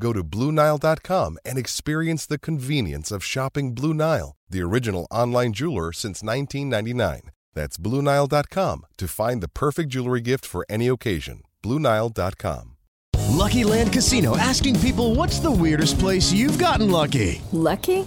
Go to BlueNile.com and experience the convenience of shopping Blue Nile, the original online jeweler since 1999. That's BlueNile.com to find the perfect jewelry gift for any occasion. BlueNile.com. Lucky Land Casino asking people what's the weirdest place you've gotten lucky? Lucky?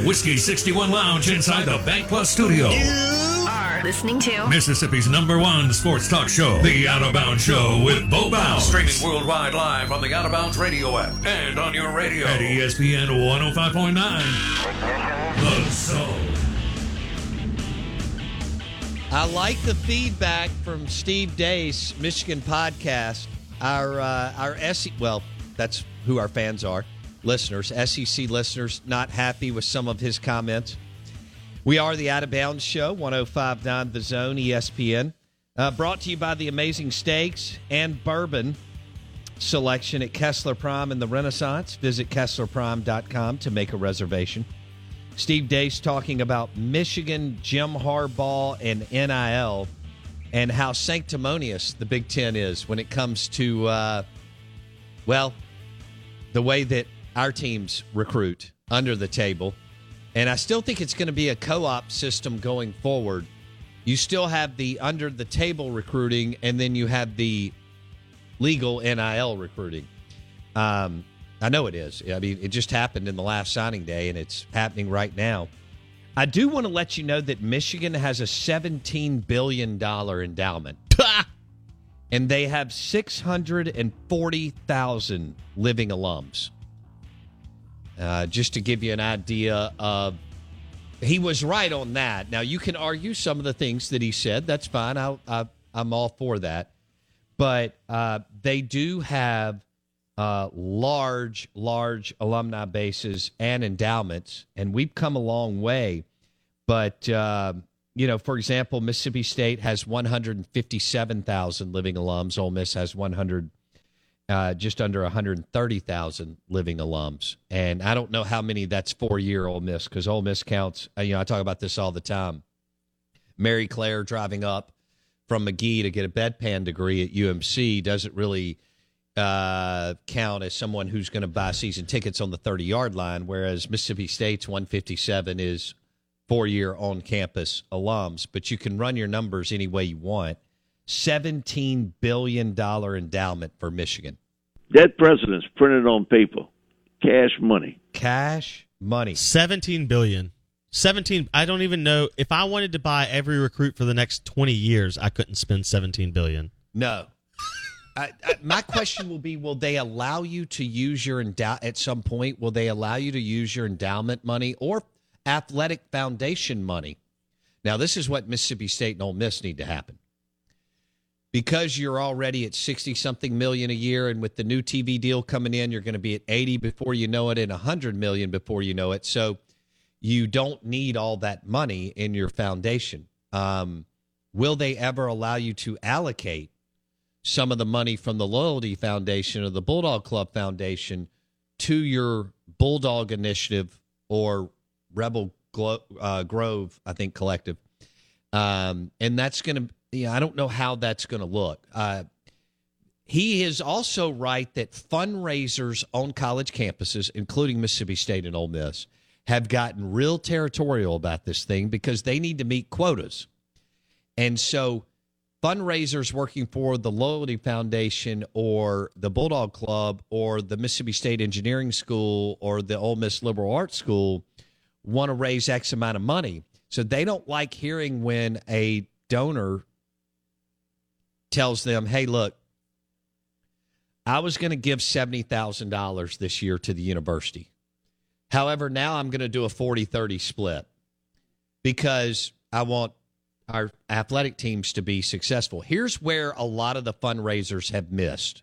The Whiskey 61 Lounge inside the Bank Plus studio. You are listening to Mississippi's number one sports talk show, The Out of Bounds Show with Bo Bounds. Streaming worldwide live on the Out of Bounds radio app and on your radio at ESPN 105.9. The Zone. I like the feedback from Steve Dace, Michigan podcast. Our uh, our SEC, well, that's who our fans are, listeners, SEC listeners, not happy with some of his comments. We are the Out of Bounds Show, 1059 The Zone, ESPN. Uh, brought to you by the amazing steaks and bourbon selection at Kessler Prime and the Renaissance. Visit KesslerPrime.com to make a reservation. Steve Dace talking about Michigan, Jim Harbaugh, and NIL, and how sanctimonious the Big Ten is when it comes to, uh, well, the way that our teams recruit under the table. And I still think it's going to be a co op system going forward. You still have the under the table recruiting, and then you have the legal NIL recruiting. Um, I know it is. I mean, it just happened in the last signing day, and it's happening right now. I do want to let you know that Michigan has a $17 billion endowment. and they have 640,000 living alums. Uh, just to give you an idea of, he was right on that. Now, you can argue some of the things that he said. That's fine. I, I, I'm all for that. But uh, they do have uh, large, large alumni bases and endowments, and we've come a long way. But uh, you know, for example, Mississippi State has 157,000 living alums. Ole Miss has 100, uh, just under 130,000 living alums, and I don't know how many that's four-year Ole Miss because Ole Miss counts. uh, You know, I talk about this all the time. Mary Claire driving up from Magee to get a bedpan degree at UMC doesn't really uh, count as someone who's going to buy season tickets on the 30 yard line, whereas Mississippi State's 157 is four year on campus alums. But you can run your numbers any way you want. $17 billion endowment for Michigan. Dead presidents printed on paper, cash money. Cash money. 17 billion. 17 I don't even know if I wanted to buy every recruit for the next 20 years, I couldn't spend 17 billion. No. I, I, my question will be: Will they allow you to use your endow at some point? Will they allow you to use your endowment money or athletic foundation money? Now, this is what Mississippi State and Ole Miss need to happen because you're already at sixty something million a year, and with the new TV deal coming in, you're going to be at eighty before you know it, and hundred million before you know it. So you don't need all that money in your foundation. Um, will they ever allow you to allocate? some of the money from the Loyalty Foundation or the Bulldog Club Foundation to your Bulldog Initiative or Rebel Glo- uh, Grove, I think, collective. um, and that's going to. Yeah, I don't know how that's going to look. Uh, he is also right that fundraisers on college campuses, including Mississippi State and Ole Miss, have gotten real territorial about this thing because they need to meet quotas. And so fundraisers working for the Loyalty Foundation or the Bulldog Club or the Mississippi State Engineering School or the Ole Miss Liberal Arts School want to raise X amount of money. So they don't like hearing when a donor tells them, hey, look, I was going to give $70,000 this year to the university. However, now I'm going to do a 40 30 split because I want our athletic teams to be successful. Here's where a lot of the fundraisers have missed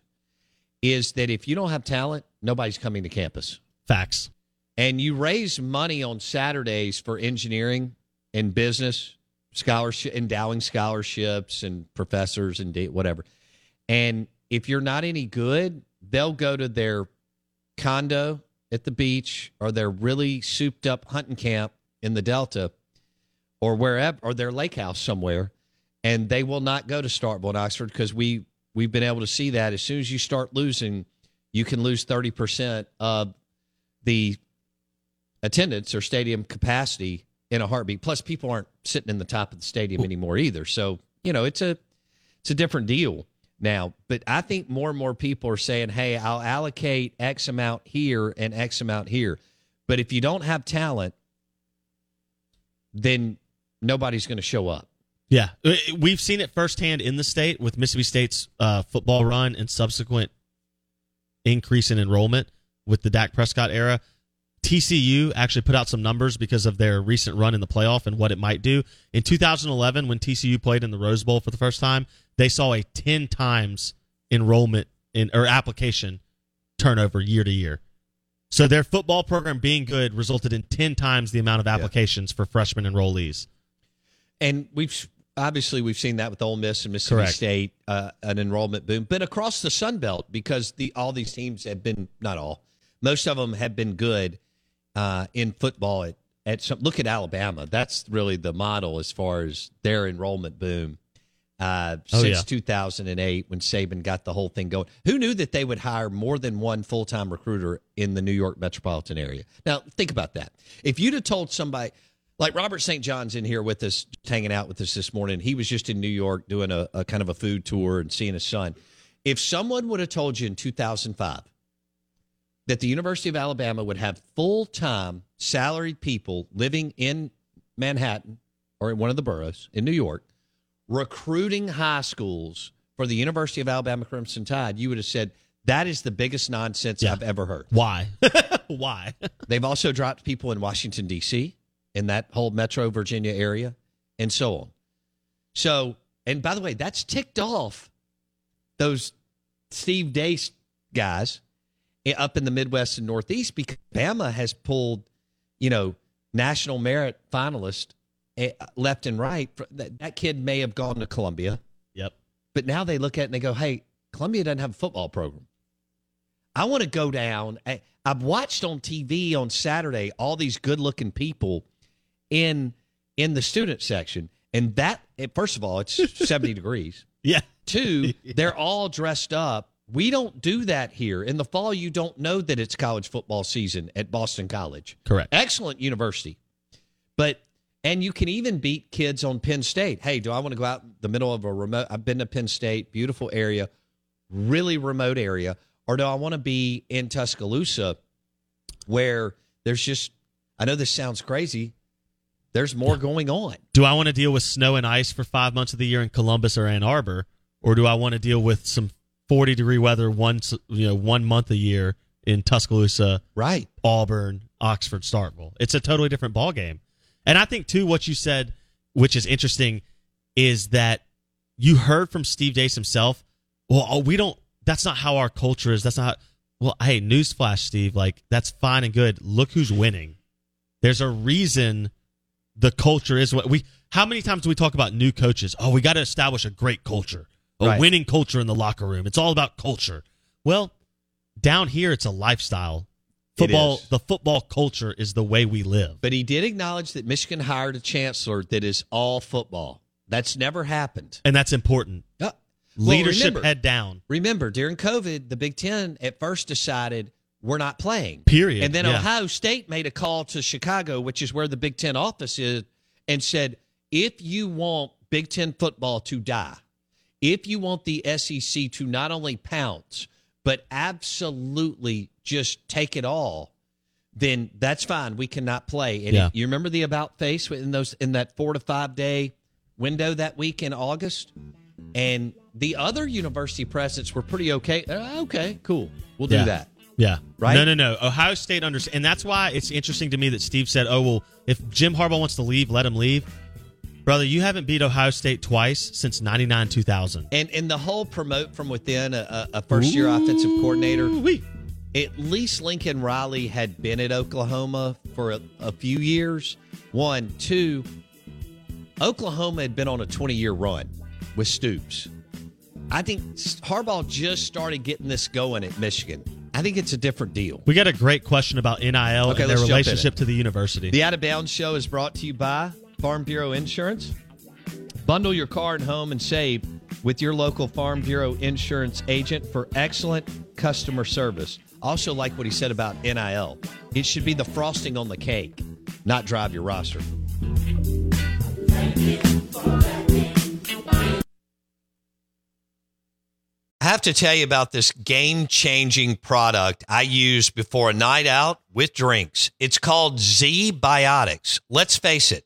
is that if you don't have talent, nobody's coming to campus. Facts. And you raise money on Saturdays for engineering and business, scholarship, endowing scholarships and professors and whatever. And if you're not any good, they'll go to their condo at the beach or their really souped up hunting camp in the Delta or wherever or their lake house somewhere, and they will not go to Starkville and Oxford because we we've been able to see that as soon as you start losing, you can lose thirty percent of the attendance or stadium capacity in a heartbeat. Plus, people aren't sitting in the top of the stadium anymore either. So you know it's a it's a different deal now. But I think more and more people are saying, "Hey, I'll allocate X amount here and X amount here." But if you don't have talent, then nobody's going to show up. Yeah, Uh, we've seen it firsthand in the state with Mississippi State's uh, football run and subsequent increase in enrollment with the Dak Prescott era. TCU actually put out some numbers because of their recent run in the playoff and what it might do. In 2011, when TCU played in the Rose Bowl for the first time, they saw a 10 times enrollment in or application turnover year to year. So their football program being good resulted in 10 times the amount of applications yeah. for freshman enrollees. And we've obviously we've seen that with Ole Miss and Mississippi Correct. State, uh, an enrollment boom, but across the Sun Belt because the all these teams have been not all, most of them have been good uh, in football. At, at some look at Alabama, that's really the model as far as their enrollment boom. Uh, Oh, since yeah. 2008, when Saban got the whole thing going, who knew that they would hire more than one full time recruiter in the New York metropolitan area? Now, think about that. If you'd have told somebody, like Robert St. John's in here with us, hanging out with us this morning. He was just in New York doing a, a kind of a food tour and seeing his son. If someone would have told you in 2005 that the University of Alabama would have full time salaried people living in Manhattan or in one of the boroughs in New York, recruiting high schools for the University of Alabama Crimson Tide, you would have said, that is the biggest nonsense Yeah. I've ever heard. Why? Why? They've also dropped people in Washington, D.C., in that whole metro Virginia area, and so on. So, and by the way, that's ticked off those Steve Dace guys up in the Midwest and Northeast because Bama has pulled, you know, national merit finalist eh, left and right. That, that kid may have gone to Columbia, yep. but now they look at it and they go, hey, Columbia doesn't have a football program. I want to go down. I, I've watched on TV on Saturday all these good looking people in in the student section. And that, eh, first of all, it's 70 degrees. Yeah. Two, they're all dressed up. We don't do that here. In the fall, you don't know that it's college football season at Boston College. Correct. Excellent university. But, and you can even beat kids on Penn State. Hey, do I want to go out in the middle of a remote? I've been to Penn State, beautiful area, really remote area. Or do I want to be in Tuscaloosa where there's just, I know this sounds crazy, there's more going on. Do I want to deal with snow and ice for five months of the year in Columbus or Ann Arbor, or do I want to deal with some forty degree weather once you know one month a year in Tuscaloosa, right? Auburn, Oxford, Starkville. It's a totally different ball game. And I think too, what you said, which is interesting, is that you heard from Steve Dace himself. Well, oh, we don't. That's not how our culture is. That's not. Well, hey, newsflash, Steve. Like that's fine and good. Look who's winning. There's a reason the culture is what we. How many times do we talk about new coaches? Oh, we got to establish a great culture, a Right. winning culture in the locker room. It's all about culture. Well, down here, it's a lifestyle. Football, the football culture is the way we live. But he did acknowledge that Michigan hired a chancellor that is all football. That's never happened. And that's important. Uh, well, Leadership remember- head down. Remember, during COVID, the Big Ten at first decided we're not playing. Period. And then Yeah. Ohio State made a call to Chicago, which is where the Big Ten office is, and said, if you want Big Ten football to die, if you want the SEC to not only pounce, but absolutely just take it all, then that's fine. We cannot play. And Yeah. you remember the about face in those in that four to five day window that week in August? And the other university presidents were pretty okay. Uh, okay, cool. We'll do Yeah. that. Yeah. Right? No, no, no. Ohio State under and that's why it's interesting to me that Steve said, "Oh well, if Jim Harbaugh wants to leave, let him leave." Brother, you haven't beat Ohio State twice since 99 2000. And and the whole promote from within a, a first year offensive coordinator. At least Lincoln Riley had been at Oklahoma for a, a few years. One, two. Oklahoma had been on a twenty year run with Stoops. I think Harbaugh just started getting this going at Michigan. I think it's a different deal. We got a great question about NIL Okay, and their in relationship to the university. The Out of Bounds Show is brought to you by Farm Bureau Insurance. Bundle your car and home and save with your local Farm Bureau insurance agent for excellent customer service. Also, like what he said about NIL, it should be the frosting on the cake, not drive your roster. I have to tell you about this game changing product I use before a night out with drinks. It's called ZBiotics. Let's face it,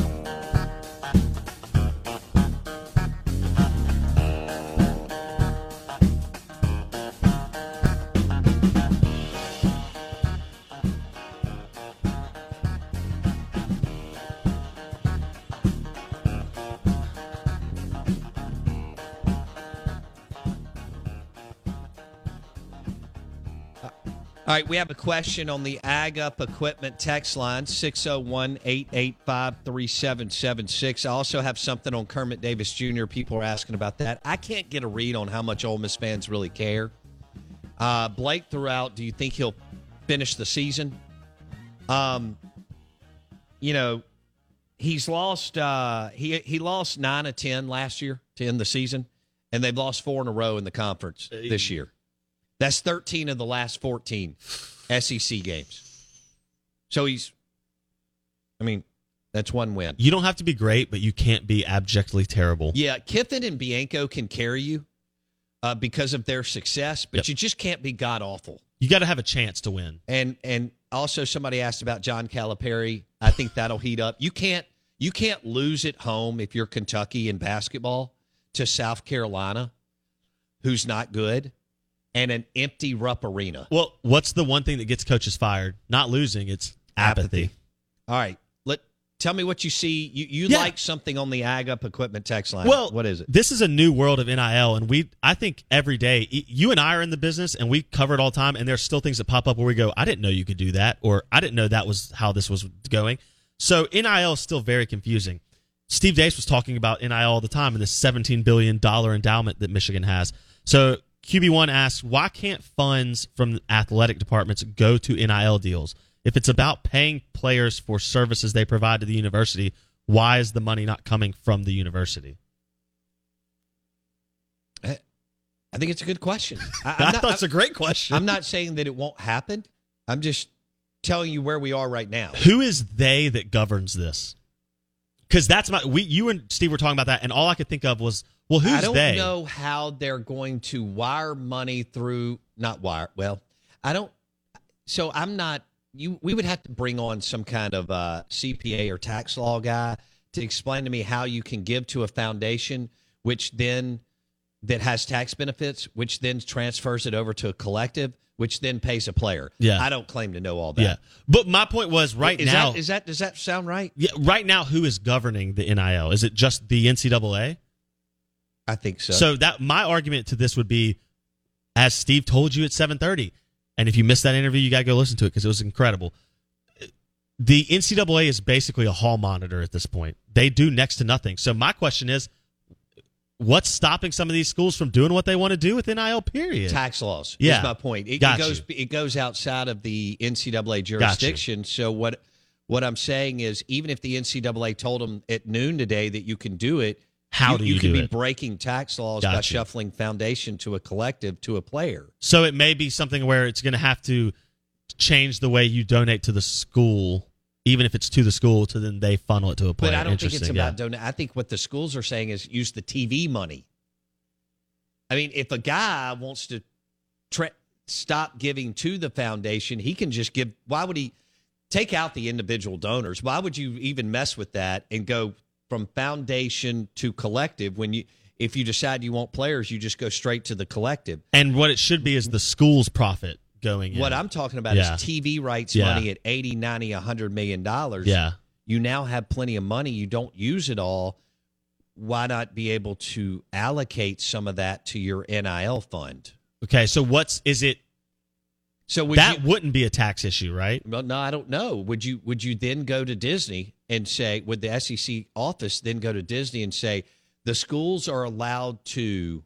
All right, we have a question on the Ag Up Equipment text line 601 885 3776. I also have something on Kermit Davis Jr. People are asking about that. I can't get a read on how much Ole Miss fans really care. Uh, Blake throughout, do you think he'll finish the season? Um, you know, he's lost uh he he lost 9 of 10 last year to end the season and they've lost 4 in a row in the conference this year. That's 13 of the last 14 SEC games. So he's, I mean, that's one win. You don't have to be great, but you can't be abjectly terrible. Yeah, Kiffin and Bianco can carry you uh, because of their success, but Yep. you just can't be god awful. You got to have a chance to win. And and also somebody asked about John Calipari. I think that'll heat up. You can't you can't lose at home if you're Kentucky in basketball to South Carolina, who's not good, and an empty Rupp Arena. Well, what's the one thing that gets coaches fired? Not losing, it's apathy. All right. Let tell me what you see. You you Yeah. like something on the Ag Up Equipment text line. Well, what is it? This is a new world of NIL, and we, I think, every day, you and I are in the business, and we cover it all the time. And there's still things that pop up where we go, "I didn't know you could do that," or "I didn't know that was how this was going." So NIL is still very confusing. Steve Dace was talking about NIL all the time and this 17 billion dollar endowment that Michigan has. So QB1 asks, why can't funds from athletic departments go to NIL deals? If it's about paying players for services they provide to the university, why is the money not coming from the university? Eh, I think it's a good question. I, I I'm not- thought it's a great question. I'm not saying that it won't happen. I'm just telling you where we are right now. Who is they that governs this? Because that's my we you and Steve were talking about that, and all I could think of was, well, who's I don't they? know how they're going to wire money through not wire. Well, I don't. So I'm not. You we would have to bring on some kind of uh, CPA or tax law guy to explain to me how you can give to a foundation, which then that has tax benefits, which then transfers it over to a collective, which then pays a player. Yeah. I don't claim to know all that. Yeah, but my point was right is now. That, is that does that sound right? yeah, right now, who is governing the NIL? Is it just the NCAA? I think so. So that my argument to this would be, as Steve told you at seven thirty, and if you missed that interview, you got to go listen to it because it was incredible. The NCAA is basically a hall monitor at this point. They do next to nothing. So my question is, what's stopping some of these schools from doing what they want to do with NIL? Period. tax laws. Yeah. is my point. It, Got it goes you. it goes outside of the NCAA jurisdiction. So what what I'm saying is, even if the NCAA told them at noon today that you can do it, How do you could do be it? breaking tax laws by you. shuffling foundation to a collective to a player. So it may be something where it's going to have to change the way you donate to the school, even if it's to the school, to then they funnel it to a player. But I don't think it's about yeah. donate. I think what the schools are saying is use the TV money. I mean, if a guy wants to tra- stop giving to the foundation, he can just give. Why would he take out the individual donors? Why would you even mess with that and go from foundation to collective when you? If you decide you want players, you just go straight to the collective. And what it should be is the school's profit going in. What I'm talking about Yeah. is TV rights Yeah. money at 80, 90, 100 million dollars. Yeah. You now have plenty of money. You don't use it all. Why not be able to allocate some of that to your NIL fund? Okay, so what's is it? So would that you, wouldn't be a tax issue, right? well, no, I don't know. Would you would you then go to Disney and say, would the SEC office then go to Disney and say the schools are allowed to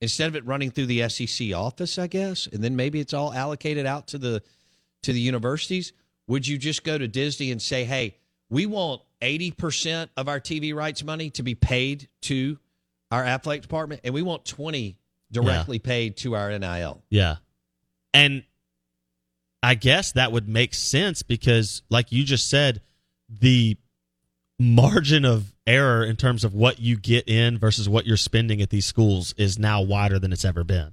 instead of it running through the SEC office, I guess, and then maybe it's all allocated out to the to the universities, would you just go to Disney and say, "Hey, we want 80% of our TV rights money to be paid to our athletic department and we want 20 directly paid to our NIL." Yeah. And I guess that would make sense because, like you just said, the margin of error in terms of what you get in versus what you're spending at these schools is now wider than it's ever been.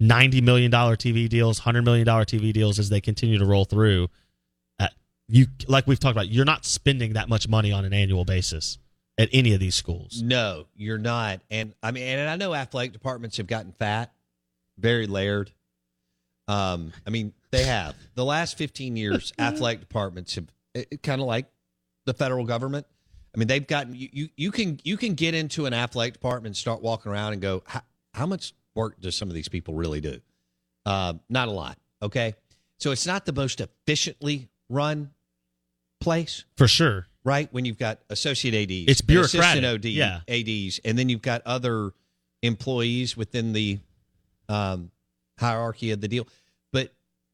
$90 million TV deals, $100 million TV deals as they continue to roll through. Uh, you Like we've talked about, you're not spending that much money on an annual basis at any of these schools. No, you're not. And I mean, and I know athletic departments have gotten fat, very layered. Um, I mean, they have. The last 15 years, athletic departments have kind of like the federal government. I mean, they've gotten you, you. You can you can get into an athletic department and start walking around and go, how, how much work does some of these people really do? Uh, not a lot. Okay, so it's not the most efficiently run place For sure. right? When you've got associate ADs, It's and bureaucratic, assistant OD, yeah. ADs, and then you've got other employees within the um, hierarchy of the deal.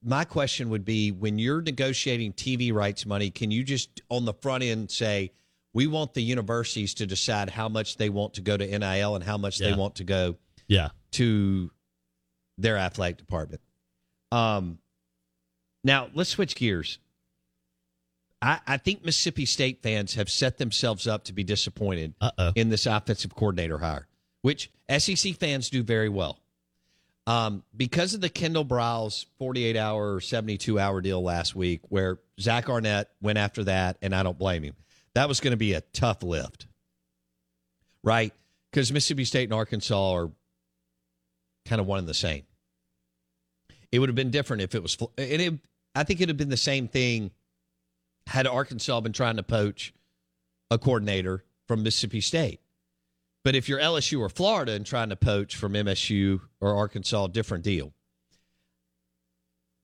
My question would be: when you're negotiating TV rights money, can you just on the front end say, "We want the universities to decide how much they want to go to NIL and how much they want to go Yeah. to their athletic department. Um, now let's switch gears. I, I think Mississippi State fans have set themselves up to be disappointed Uh-oh. in this offensive coordinator hire, which SEC fans do very well. Um, because of the Kendall Briles 48 hour or 72 hour deal last week, where Zach Arnett went after that, and I don't blame him. That was going to be a tough lift, right? Because Mississippi State and Arkansas are kind of one and the same. It would have been different if it was, and it, I think it would have been the same thing had Arkansas been trying to poach a coordinator from Mississippi State. But if you're LSU or Florida and trying to poach from MSU or Arkansas, different deal.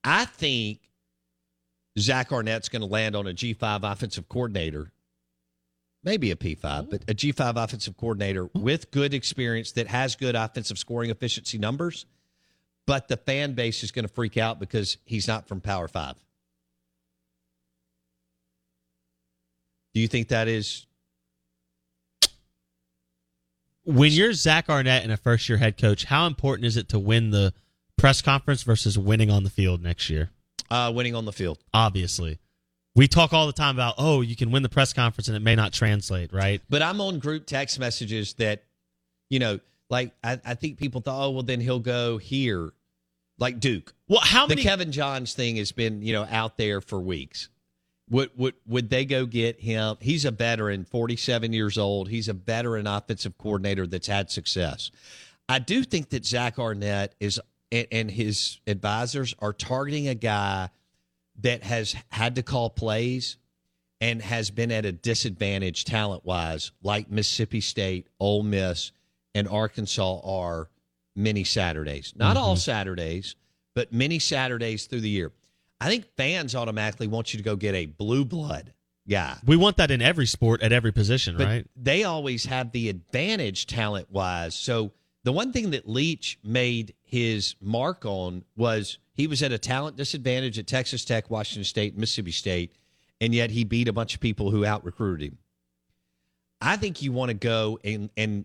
I think Zach Arnett's going to land on a G5 offensive coordinator, maybe a P5, but a G5 offensive coordinator with good experience that has good offensive scoring efficiency numbers. But the fan base is going to freak out because he's not from Power Five. Do you think that is when you're Zach Arnett and a first year head coach, how important is it to win the press conference versus winning on the field next year? Uh, winning on the field. Obviously. We talk all the time about, oh, you can win the press conference and it may not translate, right? But I'm on group text messages that, you know, like I, I think people thought, oh, well, then he'll go here, like Duke. Well, how many? The Kevin Johns thing has been, you know, out there for weeks. Would would would they go get him? He's a veteran, 47 years old. He's a veteran offensive coordinator that's had success. I do think that Zach Arnett is and, and his advisors are targeting a guy that has had to call plays and has been at a disadvantage talent wise, like Mississippi State, Ole Miss, and Arkansas are many Saturdays. Not all mm-hmm. Saturdays, but many Saturdays through the year. I think fans automatically want you to go get a blue blood guy. We want that in every sport at every position, But right? they always have the advantage talent wise. So the one thing that Leach made his mark on was he was at a talent disadvantage at Texas Tech, Washington State, Mississippi State, and yet he beat a bunch of people who out recruited him. I think you want to go and and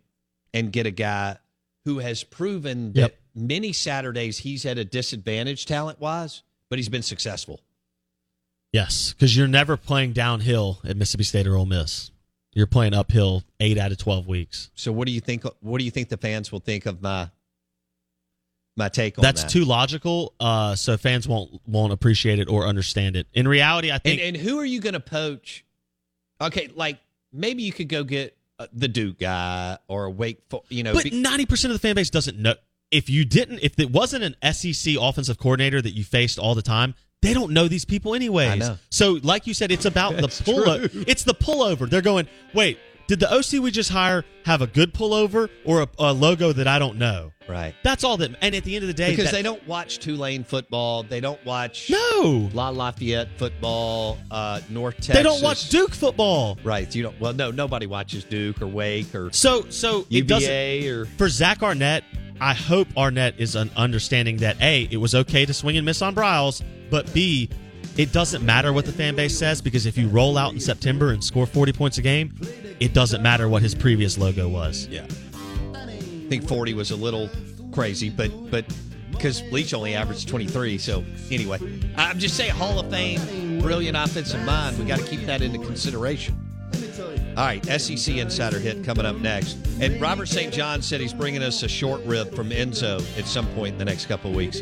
and get a guy who has proven that Yep. many Saturdays he's at a disadvantage talent wise, but he's been successful. Yes, because you're never playing downhill at Mississippi State or Ole Miss. You're playing uphill eight out of 12 weeks. So what do you think what do you think the fans will think of my my take on That's that? too logical, uh, so fans won't won't appreciate it or understand it. In reality, I think and who are you going to poach? Okay, like maybe you could go get uh, the Duke guy or a Wake, you know. But be- ninety percent of the fan base doesn't know. If you didn't, if it wasn't an SEC offensive coordinator that you faced all the time, they don't know these people anyways. I know. So, like you said, it's about the pull. It's the pullover. They're going, wait, did the OC we just hire have a good pullover or a, a logo that I don't know? right. That's all that. And at the end of the day, Because that- they don't watch Tulane football, they don't watch no, La Lafayette football, uh, North Texas. they don't watch Duke football. Right. You don't. Well, no, nobody watches Duke or Wake or So, so it doesn't. Or for Zach Arnett, I hope Arnett is an understanding that A, it was okay to swing and miss on Briles, but B, it doesn't matter what the fan base says because if you roll out in September and score 40 points a game, it doesn't matter what his previous logo was. Yeah. I think 40 was a little crazy, but but because Leach only averaged 23. So anyway, I'm just saying Hall of Fame, brilliant offensive mind. We got to keep that into consideration. All right, SEC Insider Hit coming up next. And Robert St. John said he's bringing us a short rib from Enzo at some point in the next couple of weeks.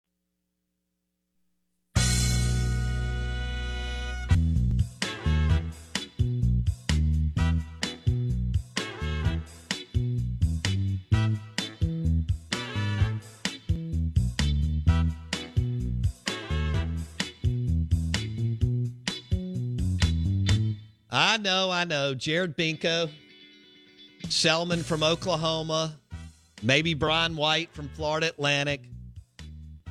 I know, I know. Jared Binko, Selmon from Oklahoma, maybe Brian White from Florida Atlantic,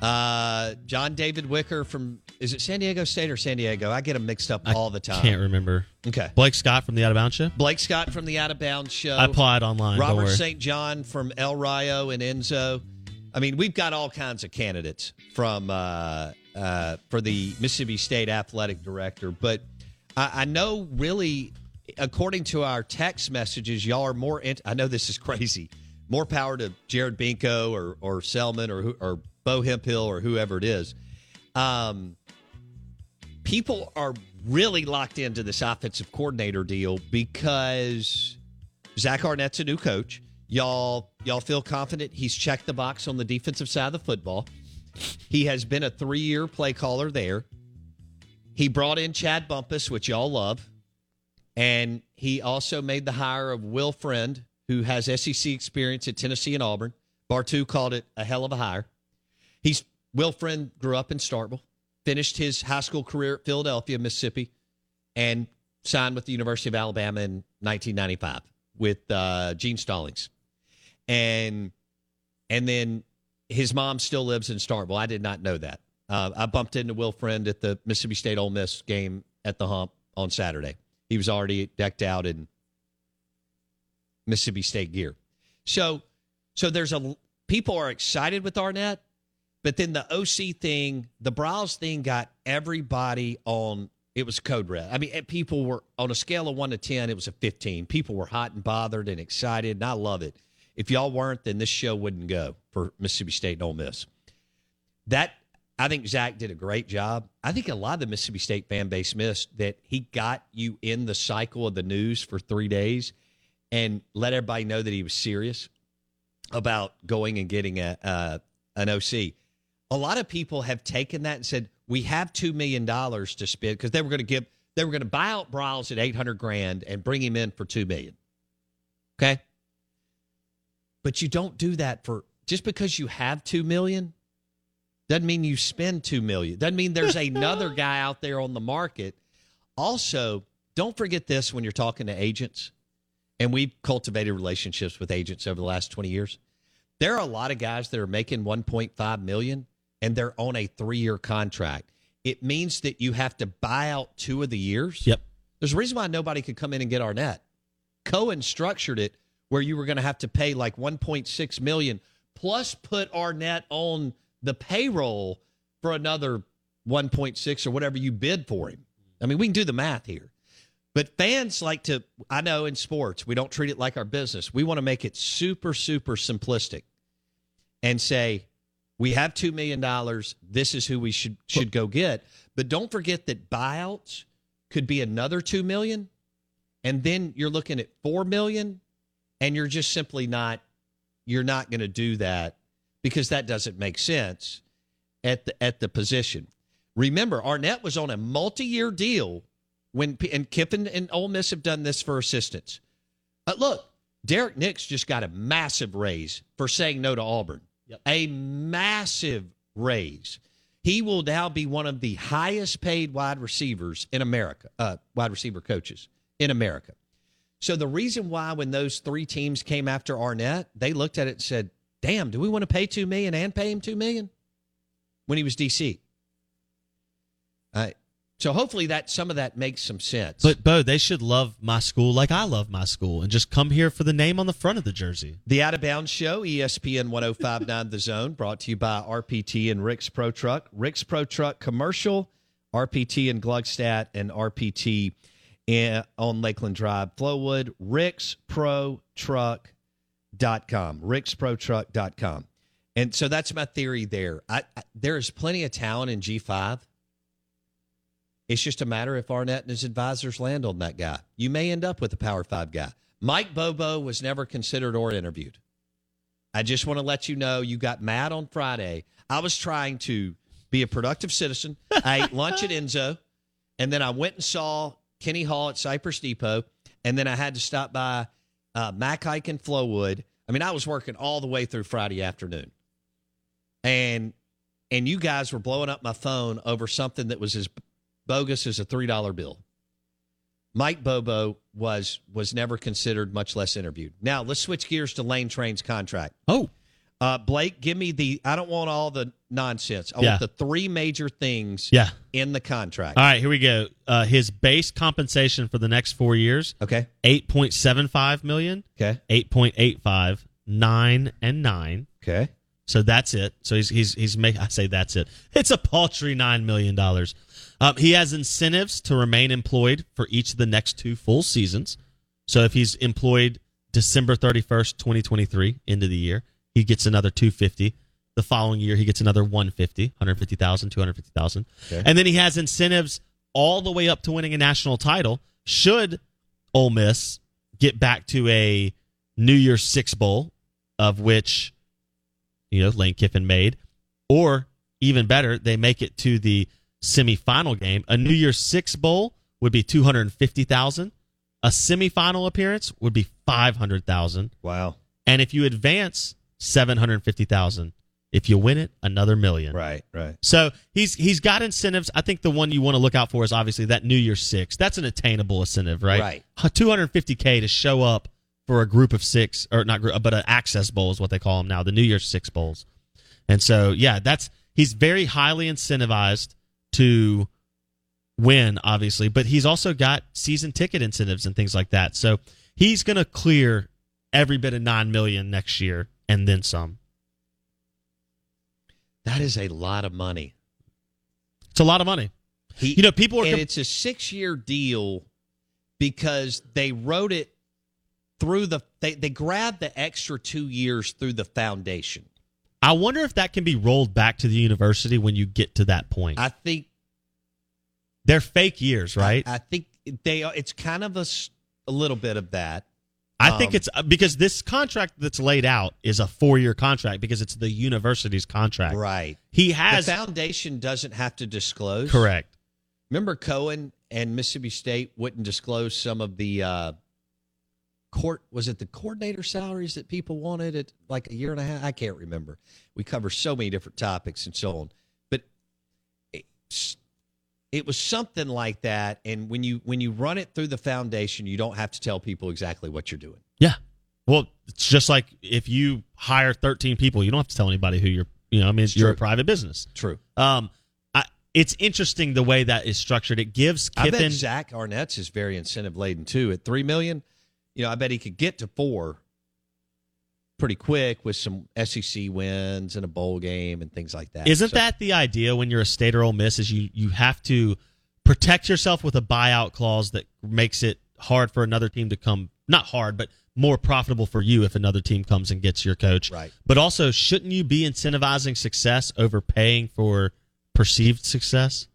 uh, John David Wicker from, is it San Diego State or San Diego? I get them mixed up all the time. Can't remember. Okay. Blake Scott from the Out of Bounds Show. Blake Scott from the Out of Bounds Show. I applied online. Robert. St. John from El Rio and Enzo. I mean, we've got all kinds of candidates from uh, uh, for the Mississippi State athletic director, but I, I know really, according to our text messages, y'all are more. Int- I know this is crazy. More power to Jared Binko or or Selmon or or Bo Hemphill or whoever it is. Um, people are really locked into this offensive coordinator deal because Zach Arnett's a new coach. Y'all, y'all feel confident he's checked the box on the defensive side of the football. He has been a three-year play caller there. He brought in Chad Bumphis, which y'all love, and he also made the hire of Will Friend, who has SEC experience at Tennessee and Auburn. Bartu called it a hell of a hire. He's Will Friend grew up in Starkville, finished his high school career at Philadelphia, Mississippi, and signed with the University of Alabama in 1995 with uh, Gene Stallings, and and then his mom still lives in Starkville. I did not know that. Uh, I bumped into Will Friend at the Mississippi State Ole Miss game at the Hump on Saturday. He was already decked out in Mississippi State gear. So, so there's a people are excited with Arnett, but then the OC thing, the Briles thing, got everybody on. It was code red. I mean, people were on a scale of one to ten. It was a fifteen. People were hot and bothered and excited, and I love it. If y'all weren't, then this show wouldn't go for Mississippi State and Ole Miss. That I think Zach did a great job. I think a lot of the Mississippi State fan base missed that he got you in the cycle of the news for three days and let everybody know that he was serious about going and getting a uh, an OC. A lot of people have taken that and said we have two million dollars to spend because they were going to give they were going to buy out Briles at eight hundred grand and bring him in for two million. Okay, but you don't do that for just because you have two million doesn't mean you spend two million. Doesn't mean there's another guy out there on the market. Also, don't forget this when you're talking to agents, and we've cultivated relationships with agents over the last 20 years. There are a lot of guys that are making 1.5 million and they're on a three-year contract. It means that you have to buy out two of the years. Yep. There's a reason why nobody could come in and get Arnett. Cohen structured it where you were going to have to pay like 1.6 million plus put Arnett on the payroll for another 1.6 or whatever you bid for him. I mean, we can do the math here. But fans like to, I know in sports, we don't treat it like our business. We want to make it super, super simplistic and say, we have $2 million. This is who we should, should go get. But don't forget that buyouts could be another 2 million. And then you're looking at 4 million and you're just simply not, you're not going to do that because that doesn't make sense at the, at the position. Remember, Arnett was on a multi-year deal when and Kiffin and Ole Miss have done this for assistants. Uh, look, Derrick Nix just got a massive raise for saying no to Auburn. Yep. A massive raise. He will now be one of the highest paid wide receivers in America, uh, wide receiver coaches in America. So the reason why when those three teams came after Arnett, they looked at it and said, "Damn, do we want to pay two million and pay him two million when he was DC?" Uh, so hopefully that some of that makes some sense. But Bo, they should love my school like I love my school and just come here for the name on the front of the jersey. The Out of Bounds Show, ESPN 1059 The Zone, brought to you by RPT and Rick's Pro Truck. Rick's Pro Truck commercial RPT and Gluckstadt, and RPT in, on Lakeland Drive. Flowwood, ricksprotruck.com. ricksprotruck.com. And so that's my theory there. I, I, there is plenty of talent in G5. It's just a matter if Arnett and his advisors land on that guy. You may end up with a Power Five guy. Mike Bobo was never considered or interviewed. I just want to let you know you got mad on Friday. I was trying to be a productive citizen. I ate lunch at Enzo, and then I went and saw Kenny Hall at Cypress Depot, and then I had to stop by uh, Mac Haik and Flowwood. I mean, I was working all the way through Friday afternoon, and and you guys were blowing up my phone over something that was as bogus as a three dollar bill. Mike Bobo was was never considered, much less interviewed. Now let's switch gears to Lane Train's contract. Oh, uh, Blake, give me the. I don't want all the nonsense. I Yeah. want the three major things. Yeah. in the contract. All right, here we go. Uh, his base compensation for the next four years. Okay. Eight point seven five million. Okay. Eight point eight five. Nine and nine. Okay. So that's it. So he's he's he's make. I say that's it. It's a paltry nine million dollars. Um, he has incentives to remain employed for each of the next two full seasons. So if he's employed December thirty first, twenty twenty three, end of the year, he gets another two fifty. The following year, he gets another 150, 150,000, 250,000. Okay. And then he has incentives all the way up to winning a national title. Should Ole Miss get back to a New Year's Six Bowl, of which, you know, Lane Kiffin made, or even better, they make it to the semifinal game. A New Year's Six Bowl would be 250,000. A semifinal appearance would be 500,000. Wow. And if you advance, 750,000. If you win it, another million. Right. Right. So he's he's got incentives. I think the one you want to look out for is obviously that New Year's Six. That's an attainable incentive, right? Right. 250k to show up for a group of six, or not group, but an access bowl is what they call them now, the New Year's Six bowls. And so yeah, that's he's very highly incentivized to win, obviously, but he's also got season ticket incentives and things like that. So he's going to clear every bit of nine million next year and then some. That is a lot of money. It's a lot of money. you know, people are and comp- it's a six year deal because they wrote it through the they, they grabbed the extra two years through the foundation. I wonder if that can be rolled back to the university when you get to that point. I think They're fake years, right? I think they are. It's kind of a, a little bit of that. I think Um, it's uh, because this contract that's laid out is a four year contract because it's the university's contract. Right. He has the foundation doesn't have to disclose. correct. Remember Cohen and Mississippi State wouldn't disclose some of the uh, court was it the coordinator salaries that people wanted at like a year and a half? I can't remember. We cover so many different topics and so on. But it's, it was something like that and when you when you run it through the foundation, you don't have to tell people exactly what you're doing. Yeah. Well, it's just like if you hire 13 people, you don't have to tell anybody who you're, you know, I mean, you're a private business. True. Um, I, it's interesting the way that is structured. It gives I bet Zach Arnett's is very incentive laden too. At three million, you know, I bet he could get to four pretty quick with some SEC wins and a bowl game and things like that. Isn't So- that the idea when you're a state or Ole Miss? Is you you have to protect yourself with a buyout clause that makes it hard for another team to come. Not hard, but more profitable for you if another team comes and gets your coach. Right. But also, shouldn't you be incentivizing success over paying for perceived success?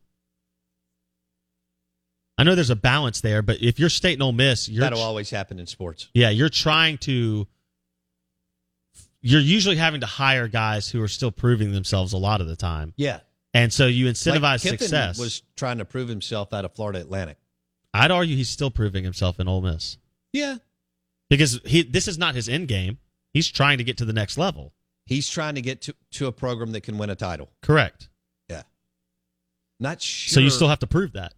I know there's a balance there, but if you're state and Ole Miss, you're that'll always happen in sports? yeah, you're trying to. You're usually having to hire guys who are still proving themselves a lot of the time. Yeah. And so you incentivize Kiffin success. Was trying to prove himself out of Florida Atlantic. I'd argue he's still proving himself in Ole Miss Yeah. because he this is not his end game. He's trying to get to the next level. He's trying to get to, to a program that can win a title. Correct. Yeah. Not sure. So you still have to prove that.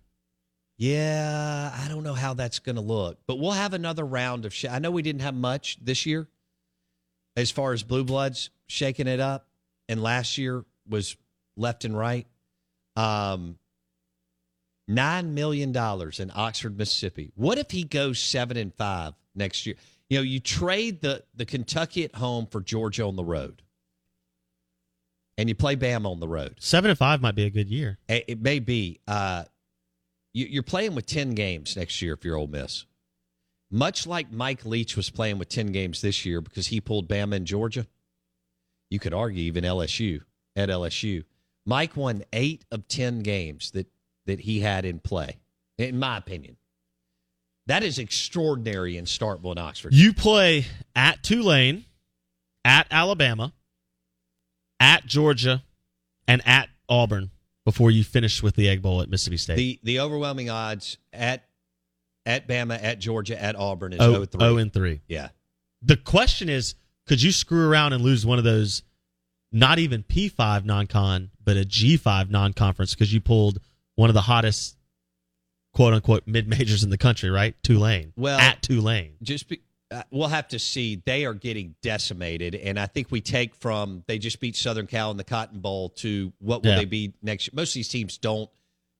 Yeah, I don't know how that's going to look, but we'll have another round of. Sh- I know we didn't have much this year, as far as blue bloods shaking it up, and last year was left and right. Um, nine million dollars in Oxford, Mississippi. What if he goes seven and five next year? You know, you trade the the Kentucky at home for Georgia on the road. and you play Bam on the road. Seven and five might be a good year. It, it may be. Uh, you, you're playing with ten games next year if you're Ole Miss. Much like Mike Leach was playing with ten games this year because he pulled Bama in Georgia. You could argue even LSU at LSU. Mike won eight of ten games that that he had in play, in my opinion. That is extraordinary in Starkville and Oxford. You play at Tulane, at Alabama, at Georgia, and at Auburn before you finish with the Egg Bowl at Mississippi State. The the overwhelming odds at at Bama, at Georgia, at Auburn is Oh, 0-3. oh and 3. Yeah. The question is, could you screw around and lose one of those, not even P5 non con, but a G5 non conference because you pulled one of the hottest, quote unquote, mid majors in the country, right? Tulane. Well, at Tulane. Just be, uh, we'll have to see. They are getting decimated, and I think we take from they just beat Southern Cal in the Cotton Bowl to what will Yeah. they be next year. Most of these teams don't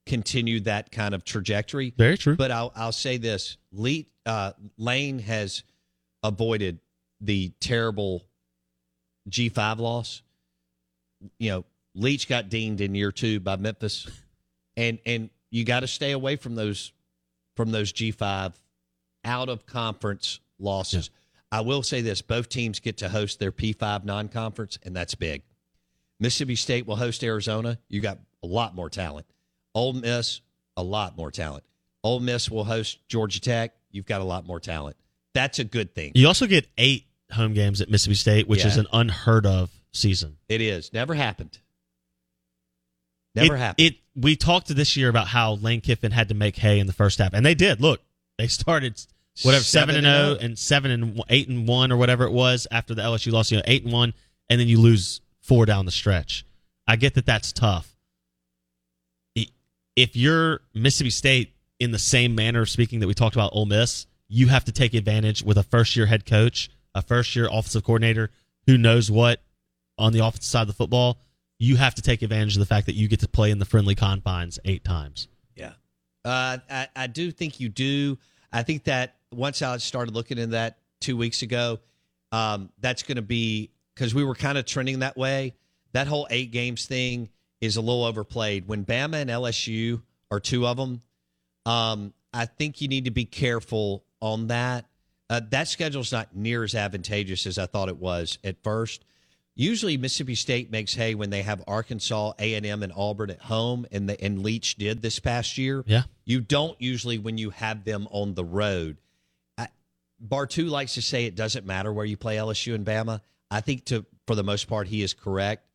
continue that kind of trajectory. Very true. But I'll I'll say this: Le, uh, Lane has avoided the terrible G five loss. You know, Leach got deemed in year two by Memphis, and and you got to stay away from those from those G five out of conference losses. I will say this: both teams get to host their P five non conference, and that's big. Mississippi State will host Arizona. You got a lot more talent. Ole Miss, a lot more talent. Ole Miss will host Georgia Tech. You've got a lot more talent. That's a good thing. You also get eight home games at Mississippi State, which is an unheard of season. It is. Never happened. Never it, happened. It we talked this year about how Lane Kiffin had to make hay in the first half, and they did. Look, they started whatever seven Seven and and zero oh. and seven and eight and one or whatever it was after the LSU loss. You know, eight and one, and then you lose four down the stretch. I get that that's tough. If you're Mississippi State in the same manner of speaking that we talked about Ole Miss, you have to take advantage with a first year head coach, a first year offensive coordinator who knows what on the offensive side of the football. You have to take advantage of the fact that you get to play in the friendly confines eight times. Yeah. Uh, I, I do think you do. I think that once I started looking into that two weeks ago, um, that's going to be because we were kind of trending that way. That whole eight games thing is a little overplayed. When Bama and LSU are two of them, um, I think you need to be careful on that. Uh, that schedule's not near as advantageous as I thought it was at first. Usually, Mississippi State makes hay when they have Arkansas, A and M, and Auburn at home, and the, and Leach did this past year. Yeah. You don't usually when you have them on the road. I, Bartu likes to say it doesn't matter where you play LSU and Bama. I think to for the most part he is correct.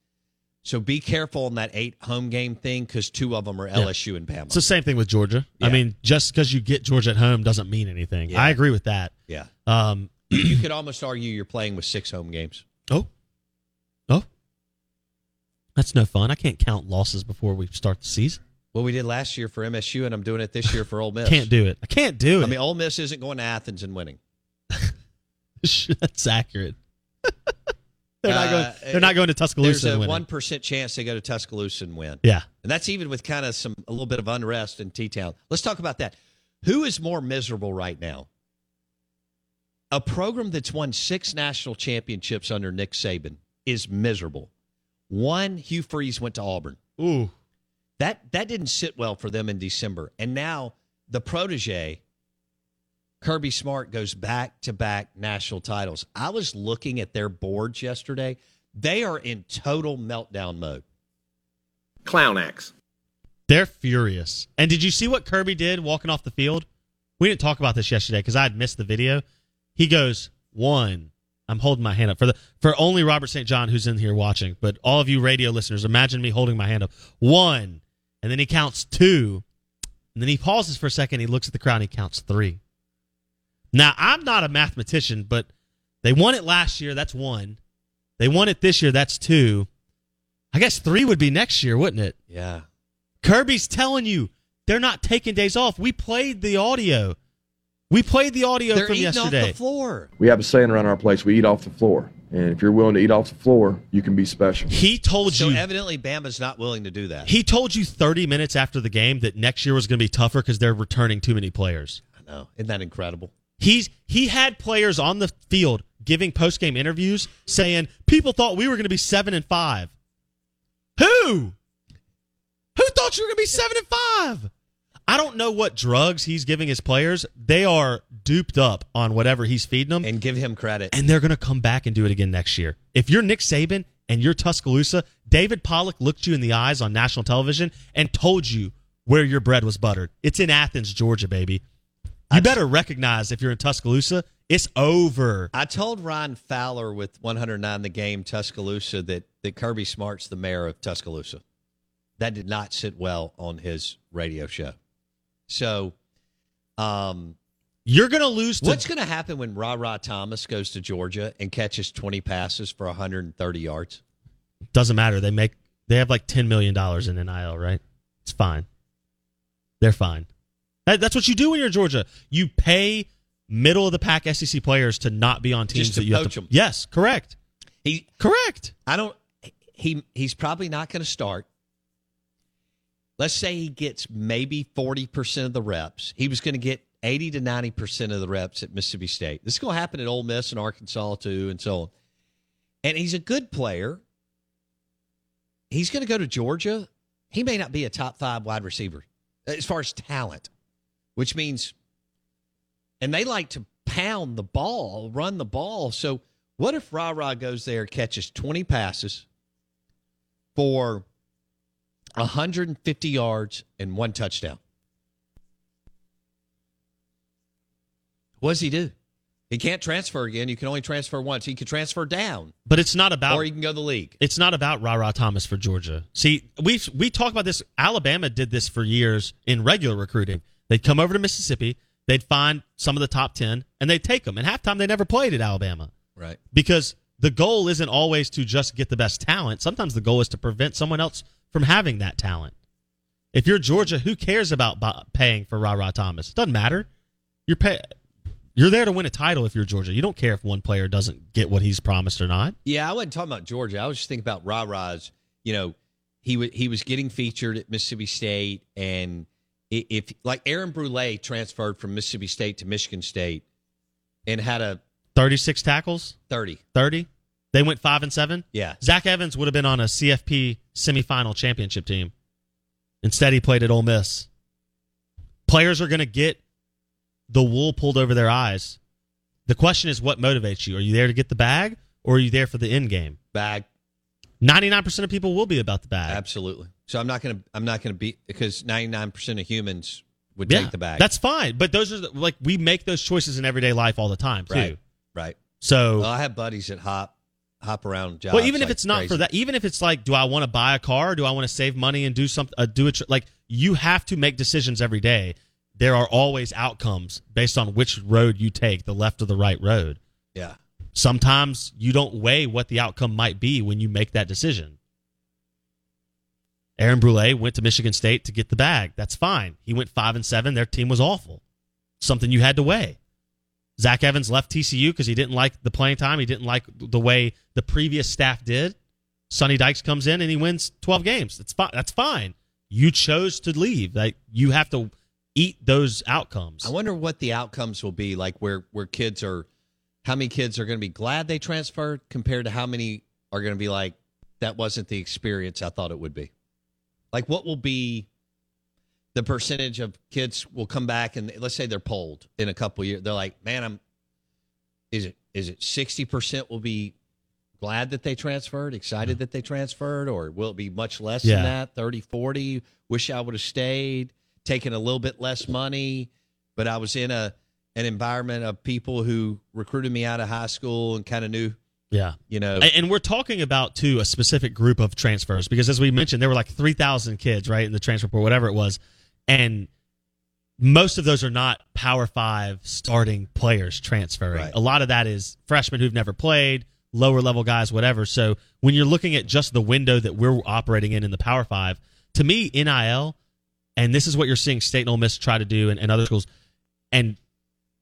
So be careful on that eight home game thing because two of them are LSU and Bama. It's the same thing with Georgia. I mean, just because you get Georgia at home doesn't mean anything. Yeah. I agree with that. yeah, Um, you could almost argue you're playing with six home games. oh, oh, that's no fun. I can't count losses before we start the season. Well, we did last year for MSU, and I'm doing it this year for Ole Miss. Can't do it. I can't do it. I mean, Ole Miss isn't going to Athens and winning. that's accurate. They're not going. Uh, They're not going to Tuscaloosa. There's a one percent chance they go to Tuscaloosa and win. Yeah. and that's even with kind of some a little bit of unrest in T Town. Let's talk about that. Who is more miserable right now? A program that's won six national championships under Nick Saban is miserable. One, Hugh Freeze went to Auburn. Ooh, That that didn't sit well for them in December. And now the protege, Kirby Smart, goes back to back national titles. I was looking at their boards yesterday. They are in total meltdown mode. Clown acts. they're furious. And did you see what Kirby did walking off the field? We didn't talk about this yesterday because I had missed the video. He goes one. I'm holding my hand up for the for only Robert St. John who's in here watching, but all of you radio listeners, imagine me holding my hand up. One, and then he counts two, and then he pauses for a second. He looks at the crowd. and He counts three. Now I'm not a mathematician, but they won it last year. That's one. They won it this year. That's two. I guess three would be next year, wouldn't it? Yeah. Kirby's telling you they're not taking days off. We played the audio. We played the audio They're from eating yesterday. off the floor. We have a saying around our place: we eat off the floor. And if you're willing to eat off the floor, you can be special. He told So you. So evidently Bama's not willing to do that. he told you 30 minutes after the game that next year was going to be tougher because they're returning too many players. I know. Isn't that incredible? He's he had players on the field giving post game interviews saying people thought we were going to be seven and five. Who? Who thought you were going to be seven and five? I don't know what drugs he's giving his players. They are duped up on whatever he's feeding them, and give him credit. and they're going to come back and do it again next year. If you're Nick Saban and you're Tuscaloosa, David Pollack looked you in the eyes on national television and told you where your bread was buttered. It's in Athens, Georgia, baby. You better recognize if you're in Tuscaloosa, it's over. I told Ryan Fowler with 109 the game Tuscaloosa that that Kirby Smart's the mayor of Tuscaloosa. That did not sit well on his radio show. So, um, you're going to lose. To- what's going to happen when Rara Thomas goes to Georgia and catches 20 passes for 130 yards? Doesn't matter. They make they have like ten million dollars in NIL, right? It's fine. They're fine. That, that's what you do when you're in Georgia. You pay middle of the pack SEC players to not be on teams Just to that you have to. 'em. Yes, correct. He correct. I don't. He he's probably not going to start. Let's say he gets maybe forty percent of the reps. He was going to get eighty to ninety percent of the reps at Mississippi State. This is going to happen at Ole Miss and Arkansas too, and so on. And he's a good player. He's going to go to Georgia. He may not be a top five wide receiver as far as talent, which means, and they like to pound the ball, run the ball. So what if Rara goes there, catches 20 passes for 150 yards and one touchdown? What does he do? He can't transfer again. You can only transfer once. He can transfer down, But it's not about or he can go to the league. It's not about Rara Thomas for Georgia. See, we we talk about this. Alabama did this for years in regular recruiting. They'd come over to Mississippi, they'd find some of the top ten, and they'd take them. And halftime, they never played at Alabama Right. because the goal isn't always to just get the best talent. Sometimes the goal is to prevent someone else from having that talent. If you're Georgia, who cares about paying for Rara Thomas? It doesn't matter. You're pay- You're there to win a title if you're Georgia. You don't care if one player doesn't get what he's promised or not. Yeah, I wasn't talking about Georgia. I was just thinking about Rara's. You know, he w- he was getting featured at Mississippi State, and if like Aaron Brule transferred from Mississippi State to Michigan State, and had a 36 tackles, thirty. 30. They went 5 and 7. Yeah. Zach Evans would have been on a CFP semifinal championship team. Instead, he played at Ole Miss. Players are going to get the wool pulled over their eyes. The question is what motivates you? Are you there to get the bag or are you there for the end game? Bag. 99% of people will be about the bag. Absolutely. So I'm not gonna I'm not gonna be because 99 percent of humans would Yeah, take the bag. That's fine. But those are the, like we make those choices in everyday life all the time too. right. Right. So Well, I have buddies that hop hop around jobs. well, even if like it's not crazy. for that, even if it's like, do I want to buy a car? Do I want to save money and do something? Uh, do it tr- like you have to make decisions every day. There are always outcomes based on which road you take, the left or the right road. Yeah. Sometimes you don't weigh what the outcome might be when you make that decision. Aaron Brule went to Michigan State to get the bag. That's fine. He went five and seven. Their team was awful. Something you had to weigh. Zach Evans left TCU because he didn't like the playing time. He didn't like the way the previous staff did. Sonny Dykes comes in and he wins 12 games. That's fine. That's fine. You chose to leave. Like you have to eat those outcomes. I wonder what the outcomes will be like where where kids are how many kids are going to be glad they transferred compared to how many are going to be like that wasn't the experience I thought it would be. Like what will be the percentage of kids will come back and let's say they're polled in a couple years they're like, "Man, I'm is it is it 60% will be glad that they transferred, excited that they transferred or will it be much less Yeah. than that, 30, 40, wish I would have stayed, taking a little bit less money, but I was in a an environment of people who recruited me out of high school and kind of knew, Yeah. you know, And, we're talking about too a specific group of transfers because as we mentioned, there were like three thousand kids, right, in the transfer portal, whatever it was, and most of those are not Power Five starting players transferring. Right. A lot of that is freshmen who've never played, lower level guys, whatever. So when you're looking at just the window that we're operating in in the Power Five, to me, NIL, and this is what you're seeing State and Ole Miss try to do, and, and other schools, and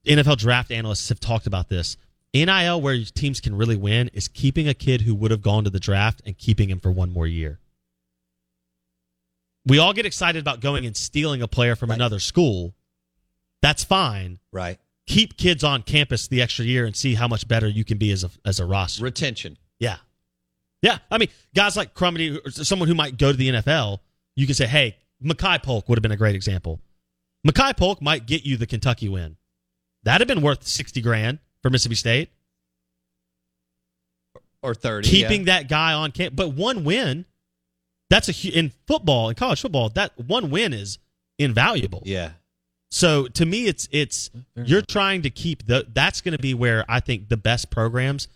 NFL draft analysts have talked about this. NIL, where teams can really win, is keeping a kid who would have gone to the draft and keeping him for one more year. We all get excited about going and stealing a player from another school. That's fine. right. Keep kids on campus the extra year and see how much better you can be as a as a roster. Retention. Yeah. Yeah, I mean, guys like Crumedy, or someone who might go to the NFL, you can say, hey, Makai Polk would have been a great example. Makai Polk might get you the Kentucky win. That'd have been worth 60 grand for Mississippi State. Or 30. Keeping yeah. that guy on camp. But one win, that's a in football, in college football, that one win is invaluable. Yeah. So to me, it's it's you're trying to keep the. That's going to be where I think the best programs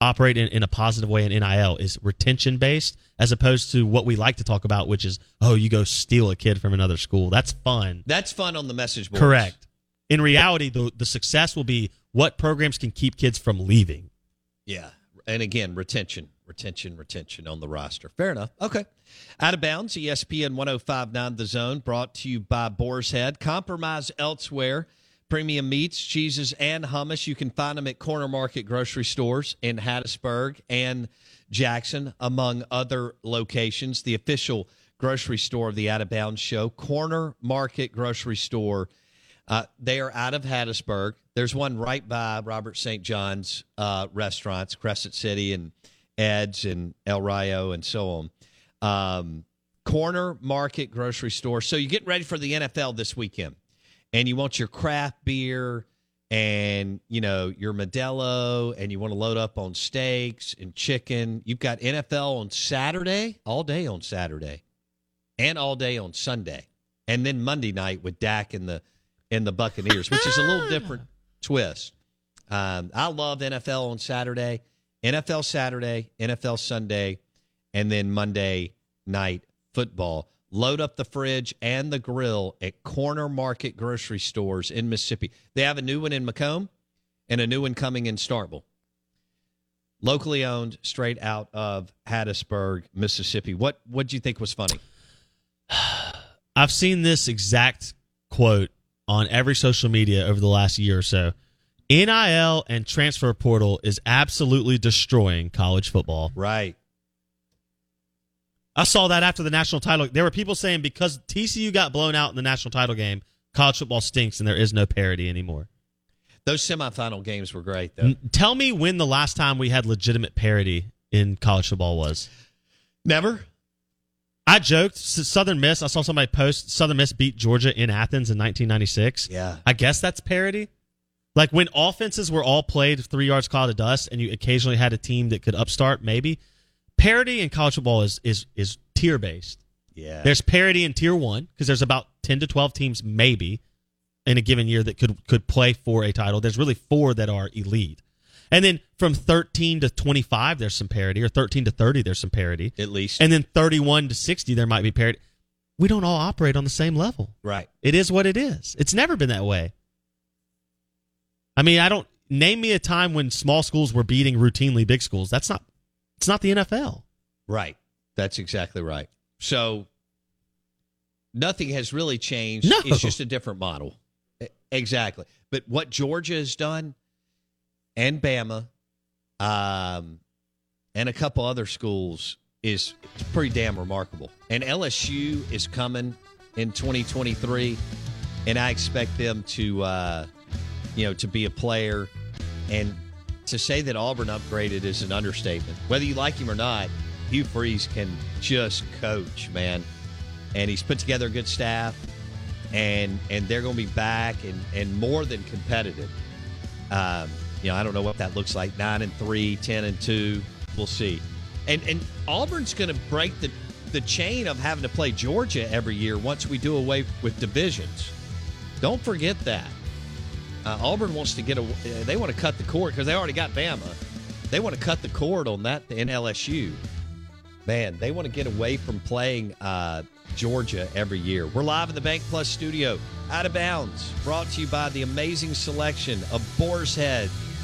operate in, in a positive way in NIL is retention based, as opposed to what we like to talk about, which is oh, you go steal a kid from another school. That's fun. That's fun on the message board. Correct. In reality, the the success will be what programs can keep kids from leaving. Yeah. And again, retention, retention, retention on the roster. Fair enough. Okay. Out of bounds, ESPN 1059 The Zone, brought to you by Boar's Head. Compromise elsewhere. Premium meats, cheeses, and hummus. You can find them at Corner Market grocery stores in Hattiesburg and Jackson, among other locations. The official grocery store of the Out of Bounds show, Corner Market Grocery Store. Uh, they are out of Hattiesburg. There's one right by Robert St. John's uh, restaurants, Crescent City and Ed's and El Rayo and so on. Um, Corner Market Grocery Store. So you get ready for the NFL this weekend, and you want your craft beer and you know your Modelo, and you want to load up on steaks and chicken. You've got NFL on Saturday, all day on Saturday, and all day on Sunday, and then Monday night with Dak and the and the Buccaneers, which is a little different twist. Um, I love NFL on Saturday, NFL Saturday, NFL Sunday, and then Monday night football. Load up the fridge and the grill at Corner Market grocery stores in Mississippi. They have a new one in McComb and a new one coming in Starkville. Locally owned, straight out of Hattiesburg, Mississippi. What what do you think was funny? I've seen this exact quote on every social media over the last year or so. NIL and transfer portal is absolutely destroying college football. Right. I saw that after the national title. There were people saying because TCU got blown out in the national title game, college football stinks and there is no parity anymore. Those semifinal games were great, though. N- Tell me when the last time we had legitimate parity in college football was. Never. I joked. Southern Miss. I saw somebody post Southern Miss beat Georgia in Athens in 1996. Yeah. I guess that's parody. Like when offenses were all played three yards cloud of dust, and you occasionally had a team that could upstart. Maybe parity in college football is is is tier based. Yeah. There's parity in tier one because there's about 10 to 12 teams maybe in a given year that could could play for a title. There's really four that are elite. And then from 13 to 25 there's some parity or 13 to 30 there's some parity. At least. And then 31 to 60 there might be parity. We don't all operate on the same level. Right. It is what it is. It's never been that way. I mean, I don't name me a time when small schools were beating routinely big schools. That's not it's not the NFL. Right. That's exactly right. So nothing has really changed. No. It's just a different model. Exactly. But what Georgia has done and Bama um, and a couple other schools is pretty damn remarkable. And LSU is coming in 2023, and I expect them to, uh, you know, to be a player. And to say that Auburn upgraded is an understatement. Whether you like him or not, Hugh Freeze can just coach, man. And he's put together a good staff, and and they're going to be back and and more than competitive. Um, you know, I don't know what that looks like. Nine and three, 10 and two. We'll see. And and Auburn's going to break the the chain of having to play Georgia every year once we do away with divisions. Don't forget that. Uh, Auburn wants to get a. They want to cut the cord because they already got Bama. They want to cut the cord on that in LSU. Man, they want to get away from playing uh, Georgia every year. We're live in the Bank Plus studio, out of bounds, brought to you by the amazing selection of Boar's Head